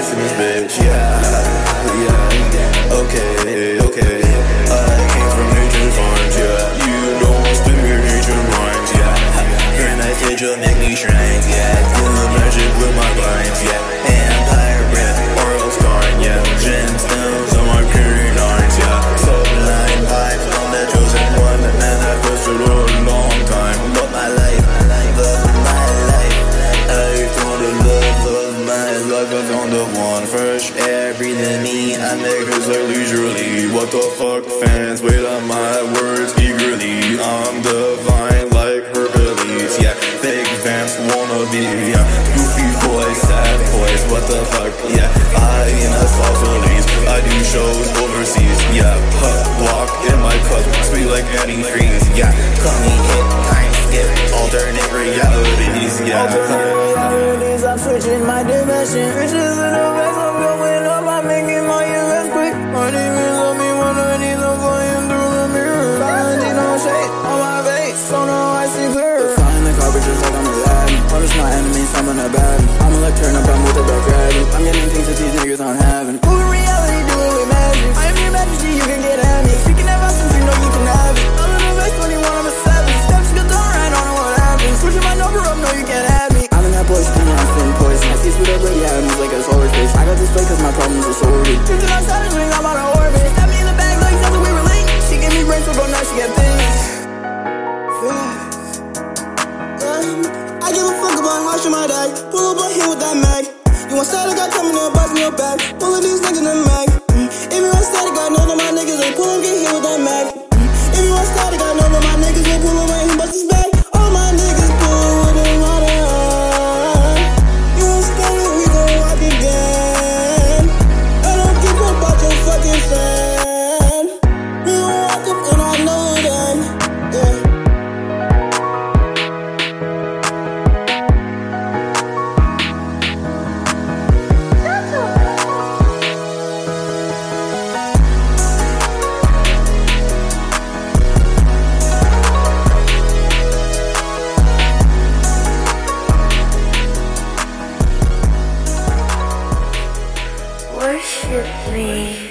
this in this bitch. Yeah, yeah. Okay, okay. I came from nature's arms. Yeah, you know I spit your nature's rhymes. Yeah, your nice hit will make me shrink. My niggas are leisurely. What the fuck, fans? Wait on my words eagerly. I'm divine like Hercules. Yeah, fake vamps wanna be. Yeah, goofy boys, sad boys. What the fuck? Yeah, I in a sauce I do shows overseas. Yeah, huh, walk in my cup, sweet like antifreeze. Yeah, call me hit, time skip, alternate realities. Yeah. Alternate realities, I'm switching my dimension. Riches in the Defying the garbage just like I'm Aladdin. Punish my enemies, I'm in a bad. I'ma like turn up, I'm I give a fuck about how should my die. Pull up on here with that mag. You want static, I come in there, bust me your back. Pulling these niggas in the mag. Mm. If you want static, I know that my niggas ain't pulling, get here with that mag. Mm. If you want static, to me.